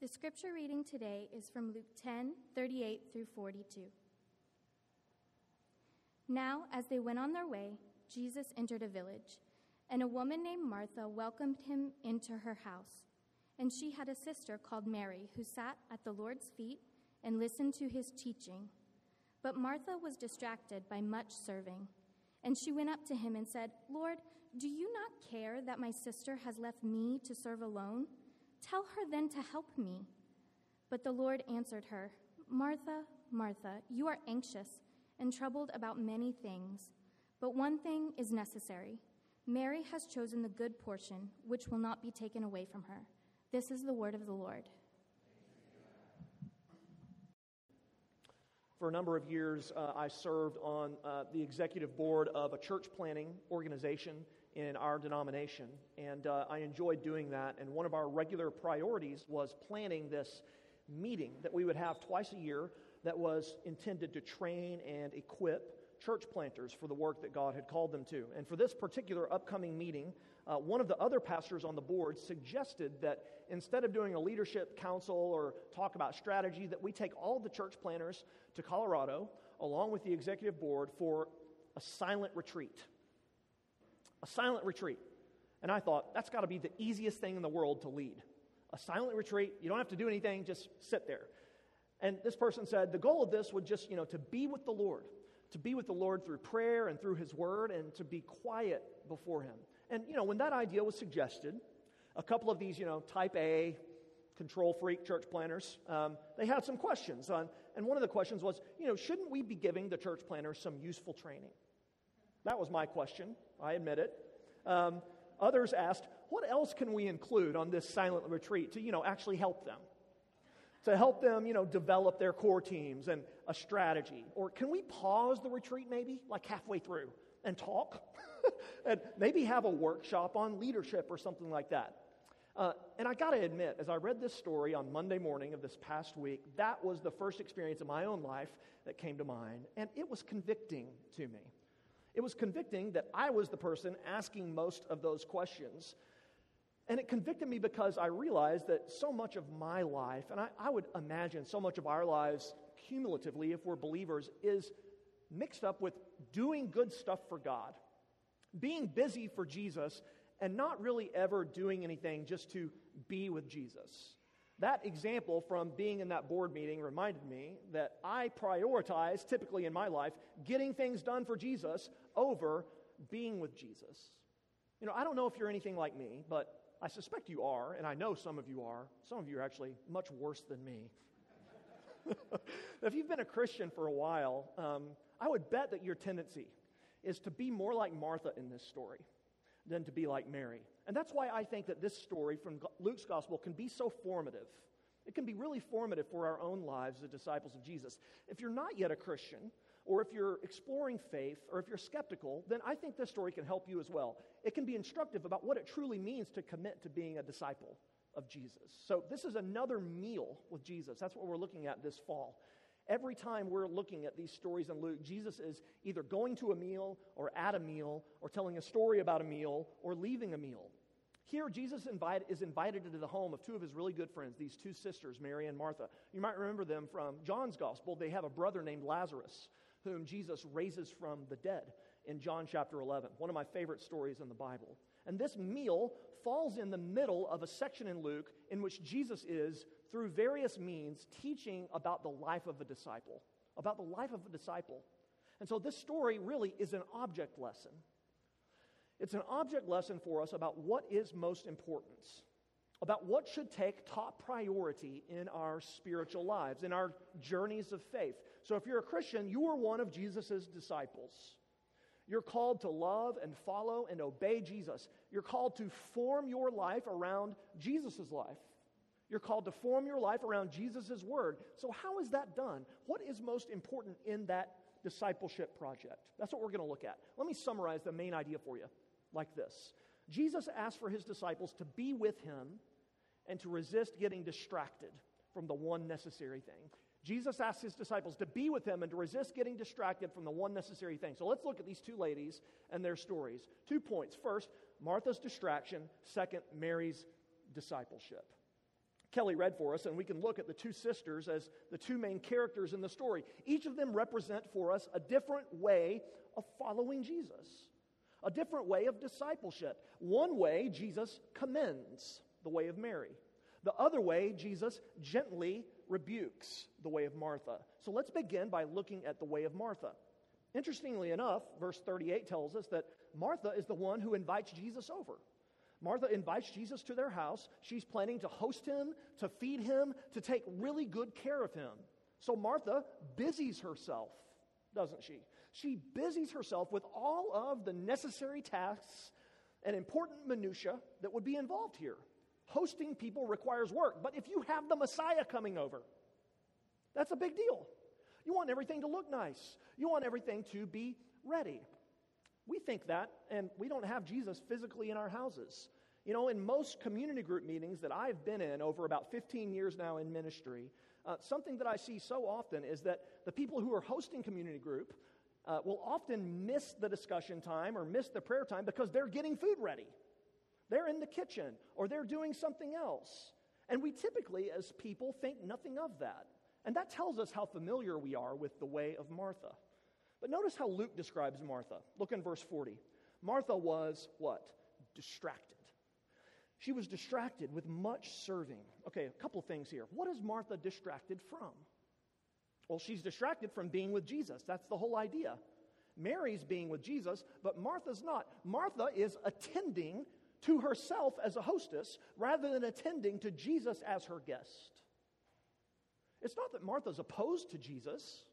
The scripture reading today is from Luke 10 38 through 42. Now, as they went on their way, Jesus entered a village, and a woman named Martha welcomed him into her house. And she had a sister called Mary who sat at the Lord's feet and listened to his teaching. But Martha was distracted by much serving. And she went up to him and said, Lord, do you not care that my sister has left me to serve alone? Tell her then to help me. But the Lord answered her, Martha, Martha, you are anxious and troubled about many things, but one thing is necessary. Mary has chosen the good portion, which will not be taken away from her. This is the word of the Lord. For a number of years, uh, I served on uh, the executive board of a church planting organization in our denomination, and uh, I enjoyed doing that. And one of our regular priorities was planning this meeting that we would have twice a year that was intended to train and equip church planters for the work that God had called them to. And for this particular upcoming meeting, uh, one of the other pastors on the board suggested that instead of doing a leadership council or talk about strategy, that we take all the church planters to Colorado along with the executive board for a silent retreat. A silent retreat. And I thought, that's got to be the easiest thing in the world to lead. A silent retreat, you don't have to do anything, just sit there. And this person said the goal of this would just, you know, to be with the Lord, to be with the Lord through prayer and through His Word, and to be quiet before Him. And, you know, when that idea was suggested, a couple of these, you know, type A, control freak church planters, um, they had some questions. On, and one of the questions was, you know, shouldn't we be giving the church planters some useful training? That was my question. I admit it. Um, others asked, what else can we include on this silent retreat to, you know, actually help them? To help them, you know, develop their core teams and a strategy. Or can we pause the retreat maybe, like halfway through, and talk? and maybe have a workshop on leadership or something like that. Uh, and I got to admit, as I read this story on Monday morning of this past week, that was the first experience in my own life that came to mind, and it was convicting to me. It was convicting that I was the person asking most of those questions. And it convicted me because I realized that so much of my life, and I, I, would imagine so much of our lives cumulatively, if we're believers, is mixed up with doing good stuff for God, being busy for Jesus, and not really ever doing anything just to be with Jesus. That example from being in that board meeting reminded me that I prioritize, typically in my life, getting things done for Jesus over being with Jesus. You know, I don't know if you're anything like me, but I suspect you are, and I know some of you are. Some of you are actually much worse than me. if you've been a Christian for a while, um, I would bet that your tendency is to be more like Martha in this story than to be like Mary. And that's why I think that this story from Luke's gospel can be so formative. It can be really formative for our own lives as disciples of Jesus. If you're not yet a Christian, or if you're exploring faith, or if you're skeptical, then I think this story can help you as well. It can be instructive about what it truly means to commit to being a disciple of Jesus. So, this is another meal with Jesus. That's what we're looking at this fall. Every time we're looking at these stories in Luke, Jesus is either going to a meal or at a meal or telling a story about a meal or leaving a meal. Here, Jesus invite, is invited into the home of two of his really good friends, these two sisters, Mary and Martha. You might remember them from John's gospel. They have a brother named Lazarus, whom Jesus raises from the dead in John chapter 11, one of my favorite stories in the Bible. And this meal falls in the middle of a section in Luke in which Jesus is, through various means, teaching about the life of a disciple. About the life of a disciple. And so this story really is an object lesson. It's an object lesson for us about what is most important, about what should take top priority in our spiritual lives, in our journeys of faith. So if you're a Christian, you are one of Jesus' disciples. You're called to love and follow and obey Jesus. You're called to form your life around Jesus' life. You're called to form your life around Jesus' word. So, how is that done? What is most important in that discipleship project? That's what we're going to look at. Let me summarize the main idea for you like this Jesus asked for his disciples to be with him and to resist getting distracted from the one necessary thing. Jesus asked his disciples to be with him and to resist getting distracted from the one necessary thing. So let's look at these two ladies and their stories. Two points. First, Martha's distraction. Second, Mary's discipleship. Kelly read for us, and we can look at the two sisters as the two main characters in the story. Each of them represent for us a different way of following Jesus, a different way of discipleship. One way, Jesus commends the way of Mary. The other way, Jesus gently rebukes the way of Martha. So let's begin by looking at the way of Martha. Interestingly enough, verse 38 tells us that Martha is the one who invites Jesus over. Martha invites Jesus to their house. She's planning to host him, to feed him, to take really good care of him. So Martha busies herself, doesn't she? She busies herself with all of the necessary tasks and important minutiae that would be involved here. Hosting people requires work, but if you have the Messiah coming over, that's a big deal. You want everything to look nice, you want everything to be ready. We think that, and we don't have Jesus physically in our houses. You know, in most community group meetings that I've been in over about 15 years now in ministry, uh, something that I see so often is that the people who are hosting community group uh, will often miss the discussion time or miss the prayer time because they're getting food ready. They're in the kitchen or they're doing something else. And we typically, as people, think nothing of that. And that tells us how familiar we are with the way of Martha. But notice how Luke describes Martha. Look in verse 40. Martha was what? Distracted. She was distracted with much serving. Okay, a couple things here. What is Martha distracted from? Well, she's distracted from being with Jesus. That's the whole idea. Mary's being with Jesus, but Martha's not. Martha is attending to herself as a hostess rather than attending to Jesus as her guest. It's not that Martha's opposed to Jesus.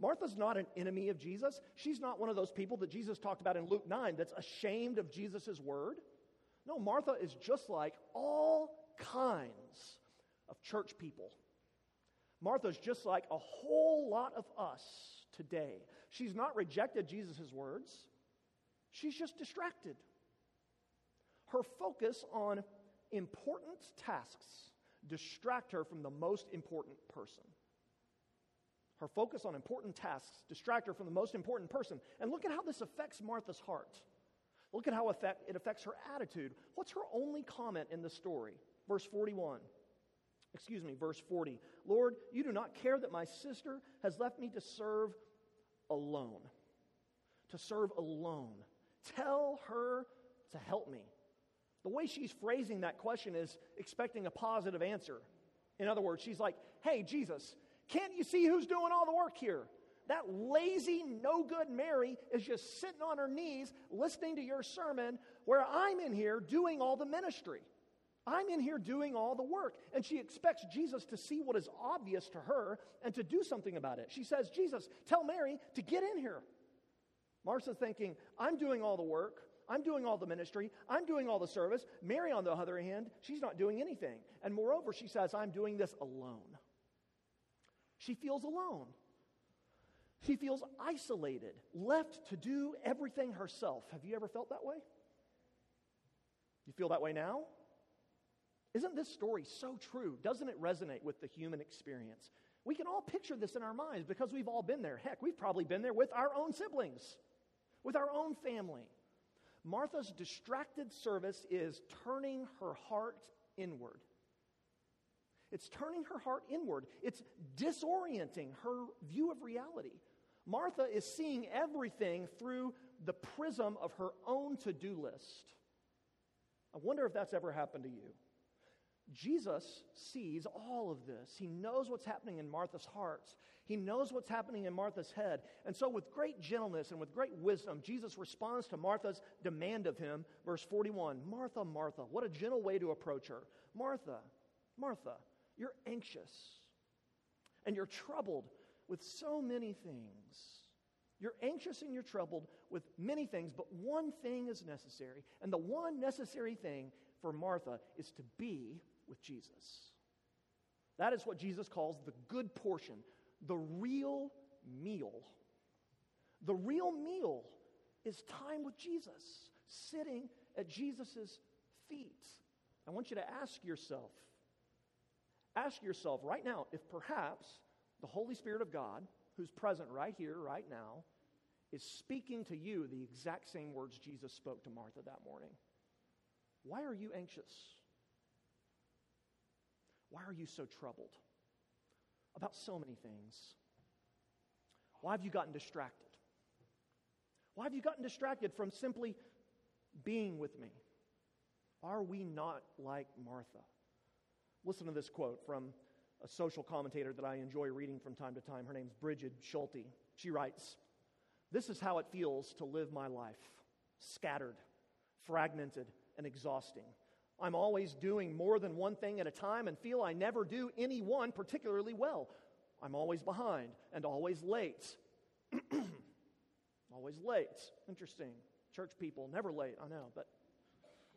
Martha's not an enemy of Jesus. She's not one of those people that Jesus talked about in Luke 9 that's ashamed of Jesus' word. No, Martha is just like all kinds of church people. Martha's just like a whole lot of us today. She's not rejected Jesus' words, she's just distracted. Her focus on important tasks distract her from the most important person. Her focus on important tasks distract her from the most important person. And look at how this affects Martha's heart. Look at how effect, it affects her attitude. What's her only comment in the story? Verse 41. Excuse me, verse 40. Lord, you do not care that my sister has left me to serve alone. To serve alone. Tell her to help me. The way she's phrasing that question is expecting a positive answer. In other words, she's like, Hey, Jesus, can't you see who's doing all the work here? That lazy, no good Mary is just sitting on her knees listening to your sermon, where I'm in here doing all the ministry. I'm in here doing all the work. And she expects Jesus to see what is obvious to her and to do something about it. She says, Jesus, tell Mary to get in here. Martha's thinking, I'm doing all the work. I'm doing all the ministry. I'm doing all the service. Mary, on the other hand, she's not doing anything. And moreover, she says, I'm doing this alone. She feels alone. She feels isolated, left to do everything herself. Have you ever felt that way? You feel that way now? Isn't this story so true? Doesn't it resonate with the human experience? We can all picture this in our minds because we've all been there. Heck, we've probably been there with our own siblings, with our own family. Martha's distracted service is turning her heart inward. It's turning her heart inward. It's disorienting her view of reality. Martha is seeing everything through the prism of her own to do list. I wonder if that's ever happened to you. Jesus sees all of this. He knows what's happening in Martha's heart. He knows what's happening in Martha's head. And so, with great gentleness and with great wisdom, Jesus responds to Martha's demand of him. Verse 41 Martha, Martha, what a gentle way to approach her. Martha, Martha, you're anxious and you're troubled with so many things. You're anxious and you're troubled with many things, but one thing is necessary. And the one necessary thing for Martha is to be with Jesus. That is what Jesus calls the good portion, the real meal. The real meal is time with Jesus, sitting at Jesus' feet. I want you to ask yourself Ask yourself right now if perhaps the Holy Spirit of God, who's present right here, right now, is speaking to you the exact same words Jesus spoke to Martha that morning. Why are you anxious? Why are you so troubled? About so many things. Why have you gotten distracted? Why have you gotten distracted from simply being with me? Are we not like Martha? Listen to this quote from a social commentator that I enjoy reading from time to time. Her name's Brigid Schulte. She writes, This is how it feels to live my life scattered, fragmented, and exhausting. I'm always doing more than one thing at a time and feel I never do any one particularly well. I'm always behind and always late. always late. Interesting. Church people, never late, I know, but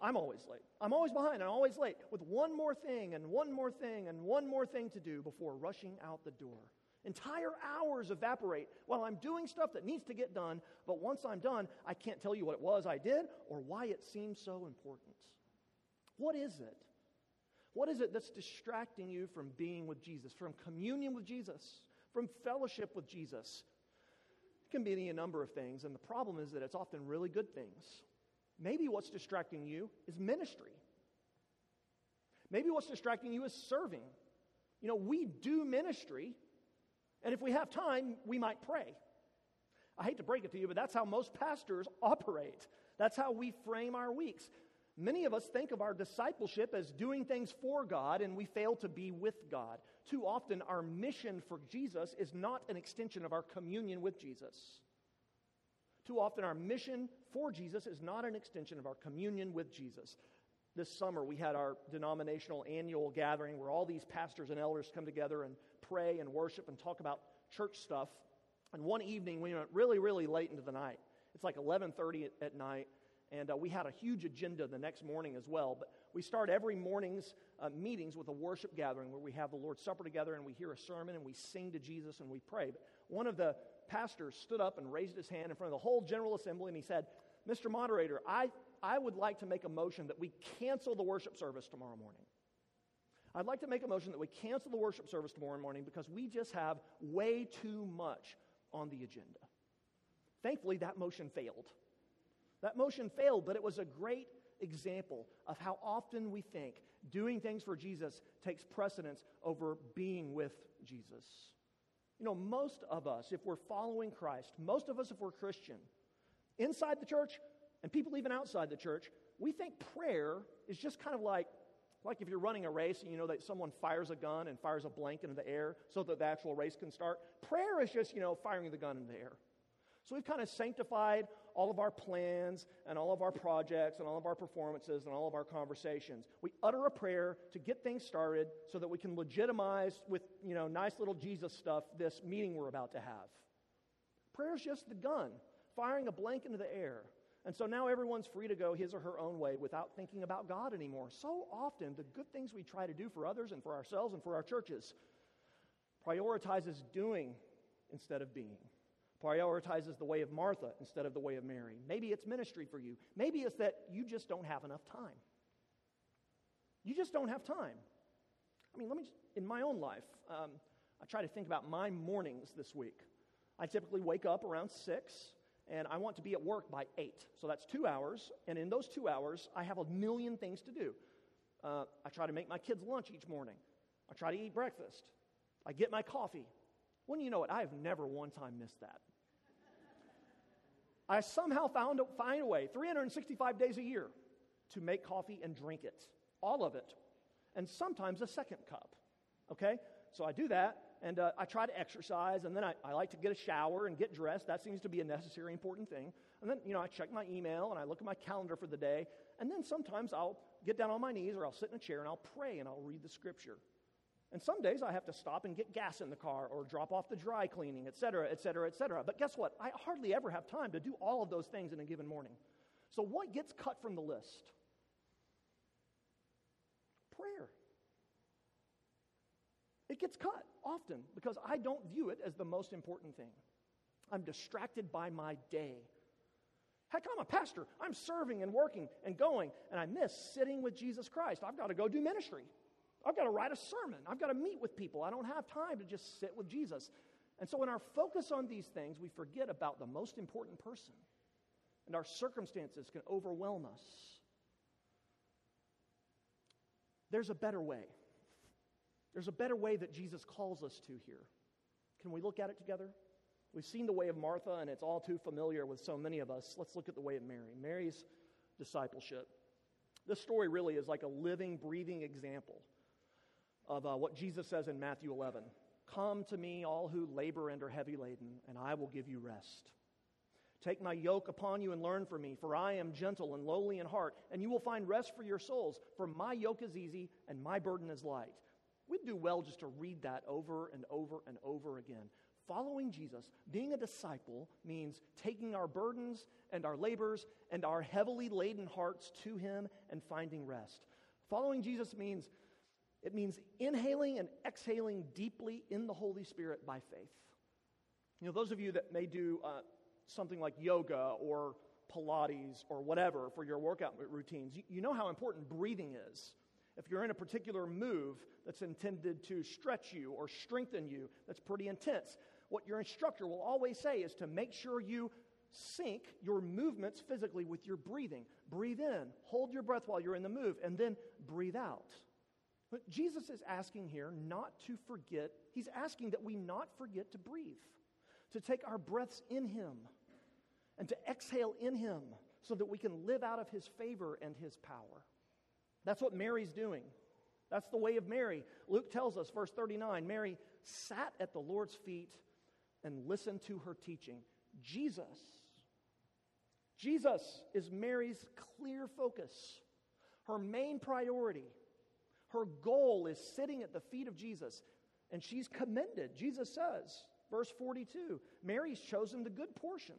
I'm always late. I'm always behind. I'm always late with one more thing and one more thing and one more thing to do before rushing out the door. Entire hours evaporate while I'm doing stuff that needs to get done, but once I'm done, I can't tell you what it was I did or why it seems so important. What is it? What is it that's distracting you from being with Jesus, from communion with Jesus, from fellowship with Jesus? It can be any number of things, and the problem is that it's often really good things. Maybe what's distracting you is ministry. Maybe what's distracting you is serving. You know, we do ministry, and if we have time, we might pray. I hate to break it to you, but that's how most pastors operate. That's how we frame our weeks. Many of us think of our discipleship as doing things for God, and we fail to be with God. Too often, our mission for Jesus is not an extension of our communion with Jesus. Too often, our mission for Jesus is not an extension of our communion with Jesus. This summer, we had our denominational annual gathering where all these pastors and elders come together and pray and worship and talk about church stuff. And one evening, we went really, really late into the night. It's like 11:30 at, night, and uh, we had a huge agenda the next morning as well. But we start every morning's uh, meetings with a worship gathering where we have the Lord's Supper together and we hear a sermon and we sing to Jesus and we pray. But one of the pastor stood up and raised his hand in front of the whole General Assembly and he said, Mr. Moderator, I, I would like to make a motion that we cancel the worship service tomorrow morning. I'd like to make a motion that we cancel the worship service tomorrow morning because we just have way too much on the agenda. Thankfully, that motion failed. That motion failed, but it was a great example of how often we think doing things for Jesus takes precedence over being with Jesus. You know, most of us, if we're following Christ, most of us, if we're Christian, inside the church and people even outside the church, we think prayer is just kind of like, like if you're running a race and you know that someone fires a gun and fires a blank into the air so that the actual race can start. Prayer is just, you know, firing the gun in the air. So we've kind of sanctified all of our plans and all of our projects and all of our performances and all of our conversations. We utter a prayer to get things started so that we can legitimize with, you know, nice little Jesus stuff this meeting we're about to have. Prayer is just the gun, firing a blank into the air. And so now everyone's free to go his or her own way without thinking about God anymore. So often, the good things we try to do for others and for ourselves and for our churches prioritizes doing instead of being prioritizes the way of Martha instead of the way of Mary. Maybe it's ministry for you. Maybe it's that you just don't have enough time. You just don't have time. I mean, let me, just, in my own life, um, I try to think about my mornings this week. I typically wake up around 6, and I want to be at work by 8. So that's two hours, and in those two hours, I have a million things to do. Uh, I try to make my kids lunch each morning. I try to eat breakfast. I get my coffee. When you know it, I have never one time missed that. I somehow found a, find a way, 365 days a year, to make coffee and drink it, all of it, and sometimes a second cup. Okay? So I do that, and uh, I try to exercise, and then I, I like to get a shower and get dressed. That seems to be a necessary, important thing. And then, you know, I check my email and I look at my calendar for the day, and then sometimes I'll get down on my knees or I'll sit in a chair and I'll pray and I'll read the scripture. And some days I have to stop and get gas in the car or drop off the dry cleaning, et cetera, et cetera, et cetera. But guess what? I hardly ever have time to do all of those things in a given morning. So what gets cut from the list? Prayer. It gets cut often because I don't view it as the most important thing. I'm distracted by my day. Heck, I'm a pastor. I'm serving and working and going, and I miss sitting with Jesus Christ. I've got to go do ministry. I've got to write a sermon. I've got to meet with people. I don't have time to just sit with Jesus. And so, in our focus on these things, we forget about the most important person. And our circumstances can overwhelm us. There's a better way. There's a better way that Jesus calls us to here. Can we look at it together? We've seen the way of Martha, and it's all too familiar with so many of us. Let's look at the way of Mary. Mary's discipleship. This story really is like a living, breathing example of uh, what Jesus says in Matthew 11 Come to me, all who labor and are heavy laden, and I will give you rest. Take my yoke upon you and learn from me, for I am gentle and lowly in heart, and you will find rest for your souls. For my yoke is easy and my burden is light. We'd do well just to read that over and over and over again. Following Jesus, being a disciple, means taking our burdens and our labors and our heavily laden hearts to Him and finding rest. Following Jesus means it means inhaling and exhaling deeply in the Holy Spirit by faith. You know, those of you that may do uh, something like yoga or Pilates or whatever for your workout routines, you, you know how important breathing is. If you're in a particular move that's intended to stretch you or strengthen you, that's pretty intense. What your instructor will always say is to make sure you sync your movements physically with your breathing. Breathe in, hold your breath while you're in the move, and then breathe out. But Jesus is asking here not to forget, he's asking that we not forget to breathe, to take our breaths in him and to exhale in Him so that we can live out of His favor and His power. That's what Mary's doing. That's the way of Mary. Luke tells us, verse 39 Mary sat at the Lord's feet and listened to her teaching. Jesus, Jesus is Mary's clear focus. Her main priority, her goal is sitting at the feet of Jesus. And she's commended. Jesus says, verse 42, Mary's chosen the good portion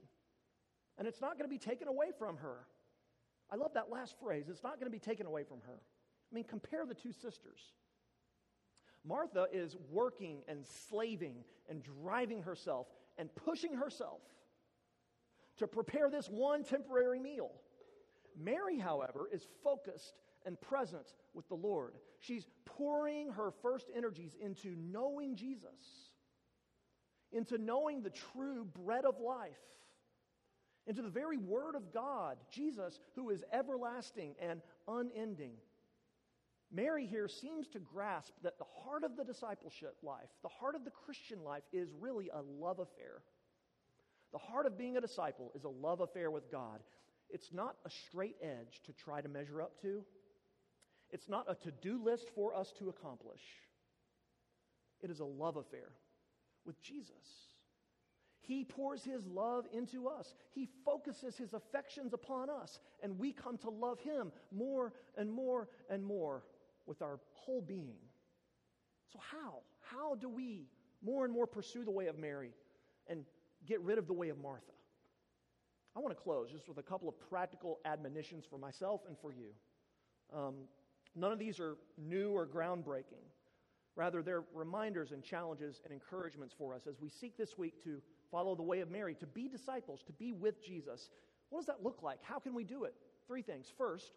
and it's not going to be taken away from her. I love that last phrase. It's not going to be taken away from her. I mean, compare the two sisters. Martha is working and slaving and driving herself and pushing herself to prepare this one temporary meal. Mary, however, is focused and present with the Lord. She's pouring her first energies into knowing Jesus, into knowing the true bread of life into the very Word of God, Jesus, who is everlasting and unending. Mary here seems to grasp that the heart of the discipleship life, the heart of the Christian life, is really a love affair. The heart of being a disciple is a love affair with God. It's not a straight edge to try to measure up to, it's not a to do list for us to accomplish. It is a love affair with Jesus. He pours His love into us. He focuses His affections upon us, and we come to love Him more and more and more with our whole being. So, how? How do we more and more pursue the way of Mary and get rid of the way of Martha? I want to close just with a couple of practical admonitions for myself and for you. Um, none of these are new or groundbreaking. Rather, they're reminders and challenges and encouragements for us as we seek this week to follow the way of Mary, to be disciples, to be with Jesus. What does that look like? How can we do it? Three things. First,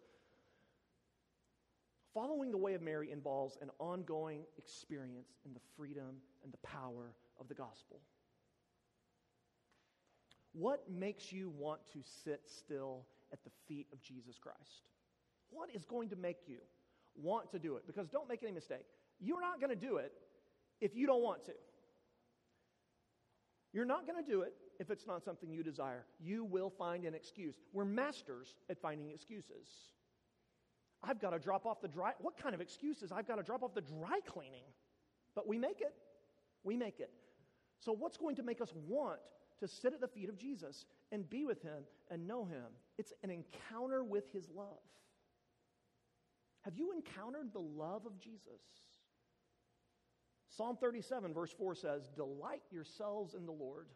following the way of Mary involves an ongoing experience in the freedom and the power of the gospel. What makes you want to sit still at the feet of Jesus Christ? What is going to make you want to do it? Because don't make any mistake, you're not going to do it if you don't want to. You're not going to do it if it's not something you desire. You will find an excuse. We're masters at finding excuses. I've got to drop off the dry. What kind of excuses? I've got to drop off the dry cleaning. But we make it. We make it. So, what's going to make us want to sit at the feet of Jesus and be with him and know him? It's an encounter with his love. Have you encountered the love of Jesus? Psalm 37, verse 4 says, Delight yourselves in the Lord.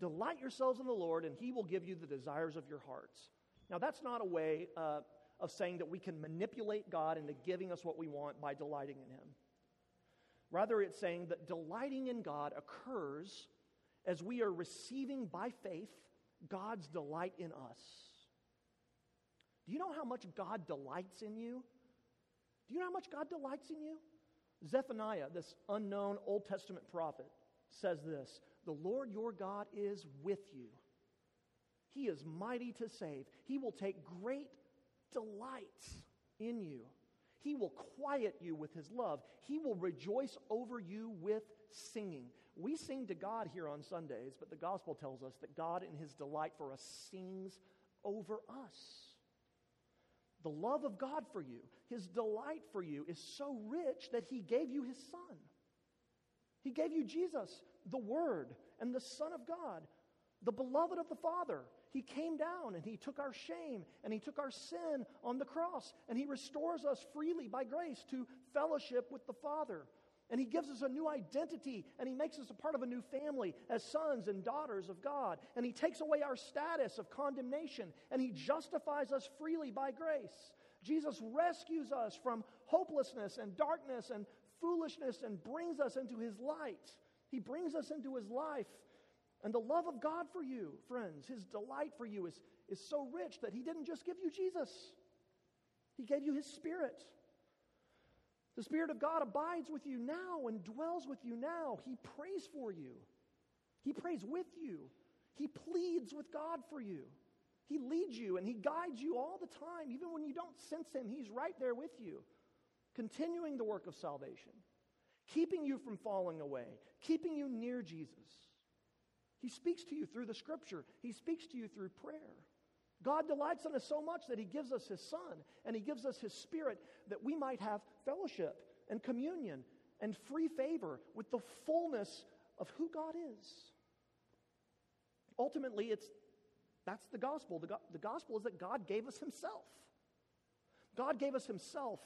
Delight yourselves in the Lord, and he will give you the desires of your hearts. Now, that's not a way uh, of saying that we can manipulate God into giving us what we want by delighting in him. Rather, it's saying that delighting in God occurs as we are receiving by faith God's delight in us. Do you know how much God delights in you? Do you know how much God delights in you? Zephaniah, this unknown Old Testament prophet, says this The Lord your God is with you. He is mighty to save. He will take great delight in you. He will quiet you with his love. He will rejoice over you with singing. We sing to God here on Sundays, but the gospel tells us that God, in his delight for us, sings over us. The love of God for you, his delight for you, is so rich that he gave you his son. He gave you Jesus, the Word and the Son of God, the beloved of the Father. He came down and He took our shame and He took our sin on the cross and He restores us freely by grace to fellowship with the Father. And He gives us a new identity and He makes us a part of a new family as sons and daughters of God. And He takes away our status of condemnation and He justifies us freely by grace. Jesus rescues us from hopelessness and darkness and foolishness and brings us into His light. He brings us into His life and the love of God for you, friends, his delight for you is, is so rich that he didn't just give you Jesus, he gave you his spirit. The Spirit of God abides with you now and dwells with you now. He prays for you, He prays with you, He pleads with God for you. He leads you and He guides you all the time. Even when you don't sense Him, He's right there with you, continuing the work of salvation, keeping you from falling away, keeping you near Jesus. He speaks to you through the scripture, He speaks to you through prayer. God delights in us so much that He gives us His Son and He gives us His Spirit that we might have fellowship and communion and free favor with the fullness of who God is. Ultimately, it's, that's the gospel. The, the gospel is that God gave us Himself. God gave us Himself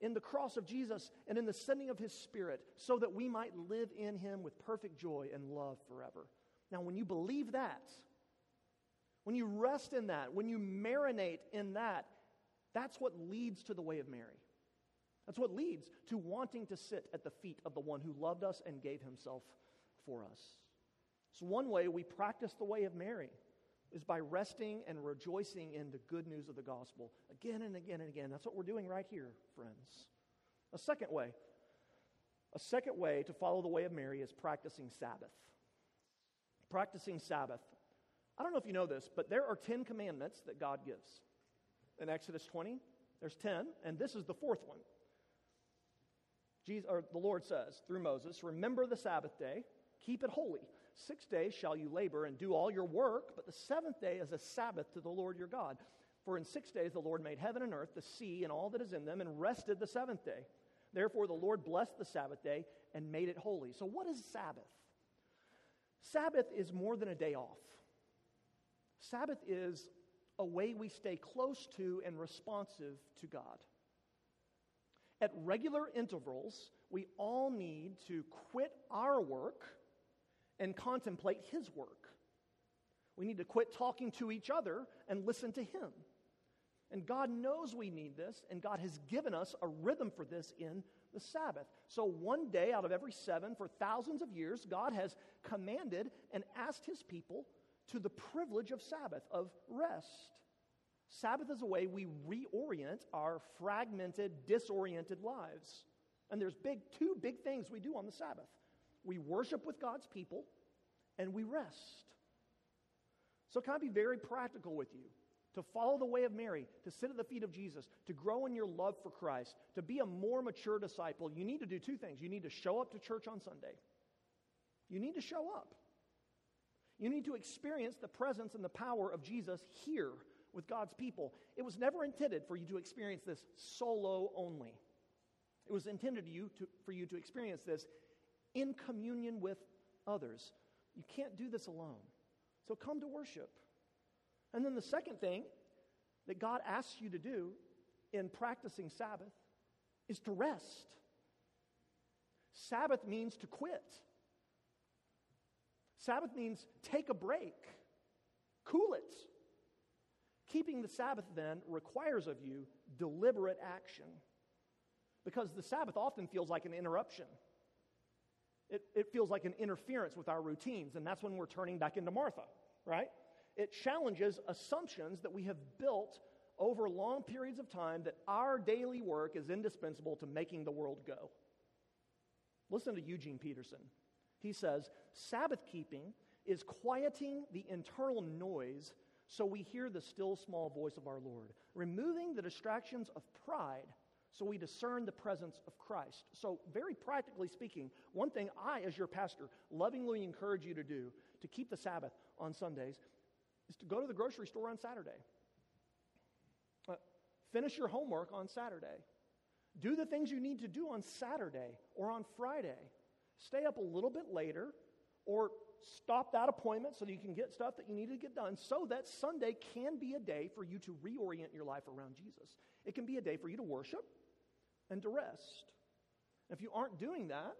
in the cross of Jesus and in the sending of His Spirit so that we might live in Him with perfect joy and love forever. Now, when you believe that, when you rest in that, when you marinate in that, that's what leads to the way of Mary. That's what leads to wanting to sit at the feet of the one who loved us and gave himself for us. So, one way we practice the way of Mary is by resting and rejoicing in the good news of the gospel again and again and again. That's what we're doing right here, friends. A second way, a second way to follow the way of Mary is practicing Sabbath practicing Sabbath. I don't know if you know this, but there are 10 commandments that God gives. In Exodus 20, there's 10, and this is the fourth one. Jesus, or the Lord says through Moses, Remember the Sabbath day, keep it holy. Six days shall you labor and do all your work, but the seventh day is a Sabbath to the Lord your God. For in six days the Lord made heaven and earth, the sea, and all that is in them, and rested the seventh day. Therefore the Lord blessed the Sabbath day and made it holy. So, what is Sabbath? Sabbath is more than a day off. Sabbath is a way we stay close to and responsive to God. At regular intervals, we all need to quit our work and contemplate His work. We need to quit talking to each other and listen to Him. And God knows we need this, and God has given us a rhythm for this in the Sabbath. So, one day out of every seven for thousands of years, God has commanded and asked his people to the privilege of Sabbath, of rest. Sabbath is a way we reorient our fragmented, disoriented lives. And there's big two big things we do on the Sabbath. We worship with God's people and we rest. So can I be very practical with you? to follow the way of Mary, to sit at the feet of Jesus, to grow in your love for Christ, to be a more mature disciple, you need to do two things. You need to show up to church on Sunday. You need to show up. You need to experience the presence and the power of Jesus here with God's people. It was never intended for you to experience this solo only. It was intended you to, for you to experience this in communion with others. You can't do this alone. So come to worship. And then the second thing that God asks you to do in practicing Sabbath is to rest. Sabbath means to quit. Sabbath means take a break, cool it. Keeping the Sabbath then requires of you deliberate action because the Sabbath often feels like an interruption. It, it feels like an interference with our routines, and that's when we're turning back into Martha, right? it challenges assumptions that we have built over long periods of time that our daily work is indispensable to making the world go. Listen to Eugene Peterson. He says, Sabbath keeping is quieting the internal noise so we hear the still small voice of our Lord, removing the distractions of pride So we discern the presence of Christ. So, very practically speaking, one thing I, as your pastor, lovingly encourage you to do to keep the Sabbath on Sundays is to go to the grocery store on Saturday. Uh, finish your homework on Saturday. Do the things you need to do on Saturday or on Friday. Stay up a little bit later or stop that appointment so that you can get stuff that you need to get done so that Sunday can be a day for you to reorient your life around Jesus. It can be a day for you to worship and to rest. If you aren't doing that,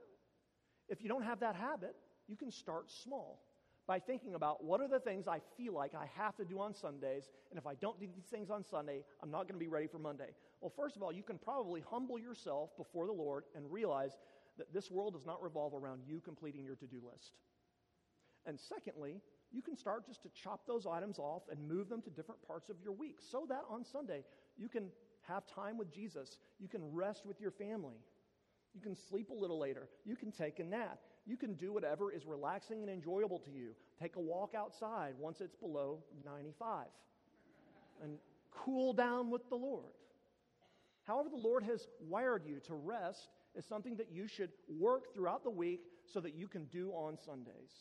if you don't have that habit, you can start small by thinking about what are the things I feel like I have to do on Sundays, and if I don't do these things on Sunday, I'm not going to be ready for Monday. Well, first of all, you can probably humble yourself before the Lord and realize that this world does not revolve around you completing your to do list. And secondly, you can start just to chop those items off and move them to different parts of your week so that on Sunday you can have time with Jesus. You can rest with your family. You can sleep a little later. You can take a nap. You can do whatever is relaxing and enjoyable to you. Take a walk outside once it's below 95 and cool down with the Lord. However, the Lord has wired you to rest is something that you should work throughout the week so that you can do on Sundays.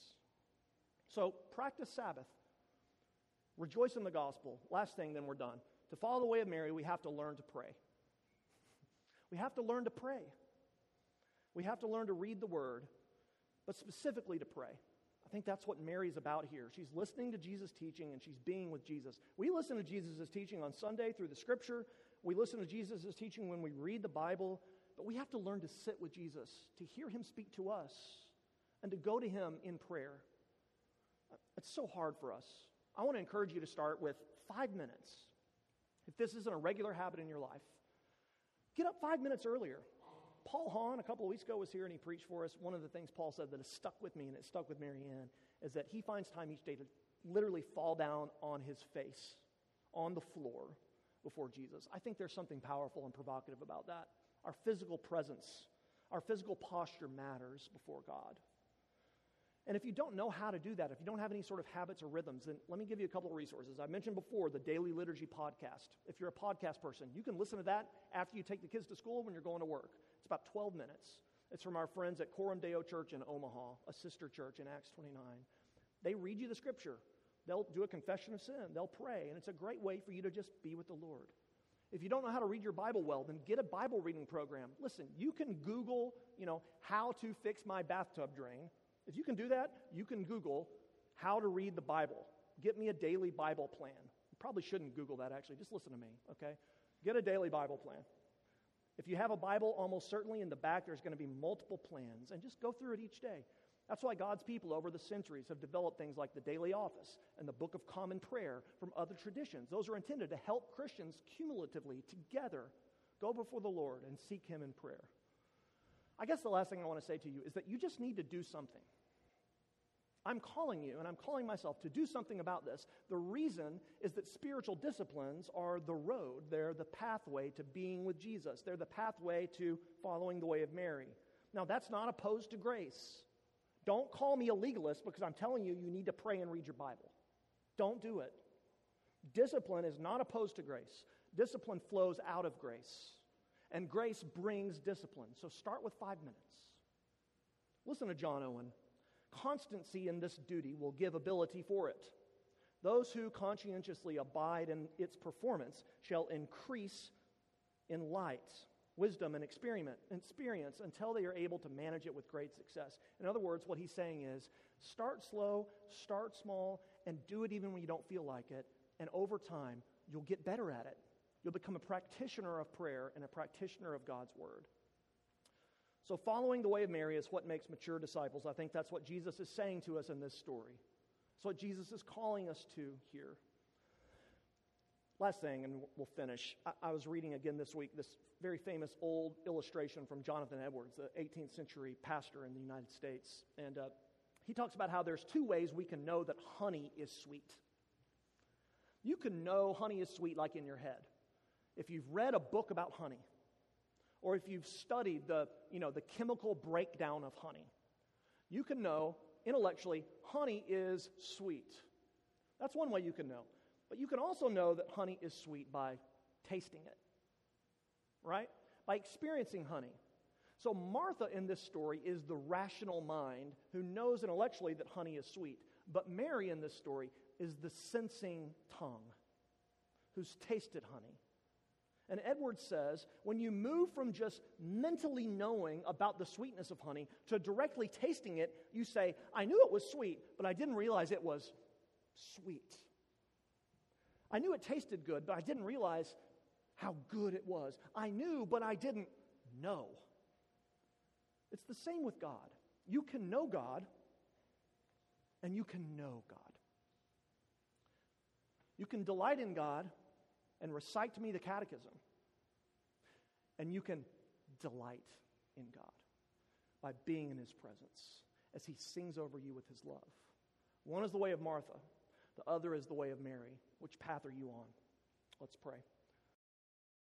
So practice Sabbath. Rejoice in the gospel. Last thing, then we're done. To follow the way of Mary, we have to learn to pray. We have to learn to pray. We have to learn to read the word, but specifically to pray. I think that's what Mary's about here. She's listening to Jesus' teaching and she's being with Jesus. We listen to Jesus' teaching on Sunday through the scripture. We listen to Jesus' teaching when we read the Bible, but we have to learn to sit with Jesus, to hear him speak to us, and to go to him in prayer. It's so hard for us. I want to encourage you to start with five minutes. If this isn't a regular habit in your life, get up five minutes earlier. Paul Hahn, a couple of weeks ago, was here and he preached for us. One of the things Paul said that has stuck with me and it stuck with Marianne is that he finds time each day to literally fall down on his face, on the floor before Jesus. I think there's something powerful and provocative about that. Our physical presence, our physical posture matters before God. And if you don't know how to do that, if you don't have any sort of habits or rhythms, then let me give you a couple of resources. I mentioned before the Daily Liturgy podcast. If you're a podcast person, you can listen to that after you take the kids to school when you're going to work. It's about 12 minutes. It's from our friends at Coram Deo Church in Omaha, a sister church in Acts 29. They read you the scripture, they'll do a confession of sin, they'll pray, and it's a great way for you to just be with the Lord. If you don't know how to read your Bible well, then get a Bible reading program. Listen, you can Google, you know, how to fix my bathtub drain if you can do that, you can Google how to read the Bible. Get me a daily Bible plan. You probably shouldn't Google that, actually. Just listen to me, okay? Get a daily Bible plan. If you have a Bible, almost certainly in the back there's going to be multiple plans, and just go through it each day. That's why God's people over the centuries have developed things like the daily office and the Book of Common Prayer from other traditions. Those are intended to help Christians cumulatively together go before the Lord and seek Him in prayer. I guess the last thing I want to say to you is that you just need to do something. I'm calling you, and I'm calling myself to do something about this. The reason is that spiritual disciplines are the road, they're the pathway to being with Jesus, they're the pathway to following the way of Mary. Now, that's not opposed to grace. Don't call me a legalist because I'm telling you, you need to pray and read your Bible. Don't do it. Discipline is not opposed to grace, discipline flows out of grace. And grace brings discipline. So start with five minutes. Listen to John Owen. Constancy in this duty will give ability for it. Those who conscientiously abide in its performance shall increase in light, wisdom, and experiment, experience until they are able to manage it with great success. In other words, what he's saying is start slow, start small, and do it even when you don't feel like it. And over time, you'll get better at it. You'll become a practitioner of prayer and a practitioner of God's word. So, following the way of Mary is what makes mature disciples. I think that's what Jesus is saying to us in this story. It's what Jesus is calling us to here. Last thing, and we'll finish. I, I, was reading again this week this very famous old illustration from Jonathan Edwards, the 18th century pastor in the United States. And uh, he talks about how there's two ways we can know that honey is sweet. You can know honey is sweet like in your head. If you've read a book about honey, or if you've studied the, you know, the chemical breakdown of honey, you can know intellectually honey is sweet. That's one way you can know. But you can also know that honey is sweet by tasting it. Right? by experiencing honey. So, Martha in this story is the rational mind who knows intellectually that honey is sweet. But Mary in this story is the sensing tongue who's tasted honey. And Edwards says when you move from just mentally knowing about the sweetness of honey to directly tasting it, you say, I knew it was sweet, but I didn't realize it was sweet. I knew it tasted good, but I didn't realize how good it was. I knew, but I didn't know. It's the same with God. You can know God, and you can know God. You can delight in God and recite to me the catechism, and you can delight in God by being in his presence as he sings over you with his love. One is the way of Martha, the other is the way of Mary. Which path are you on? Let's pray.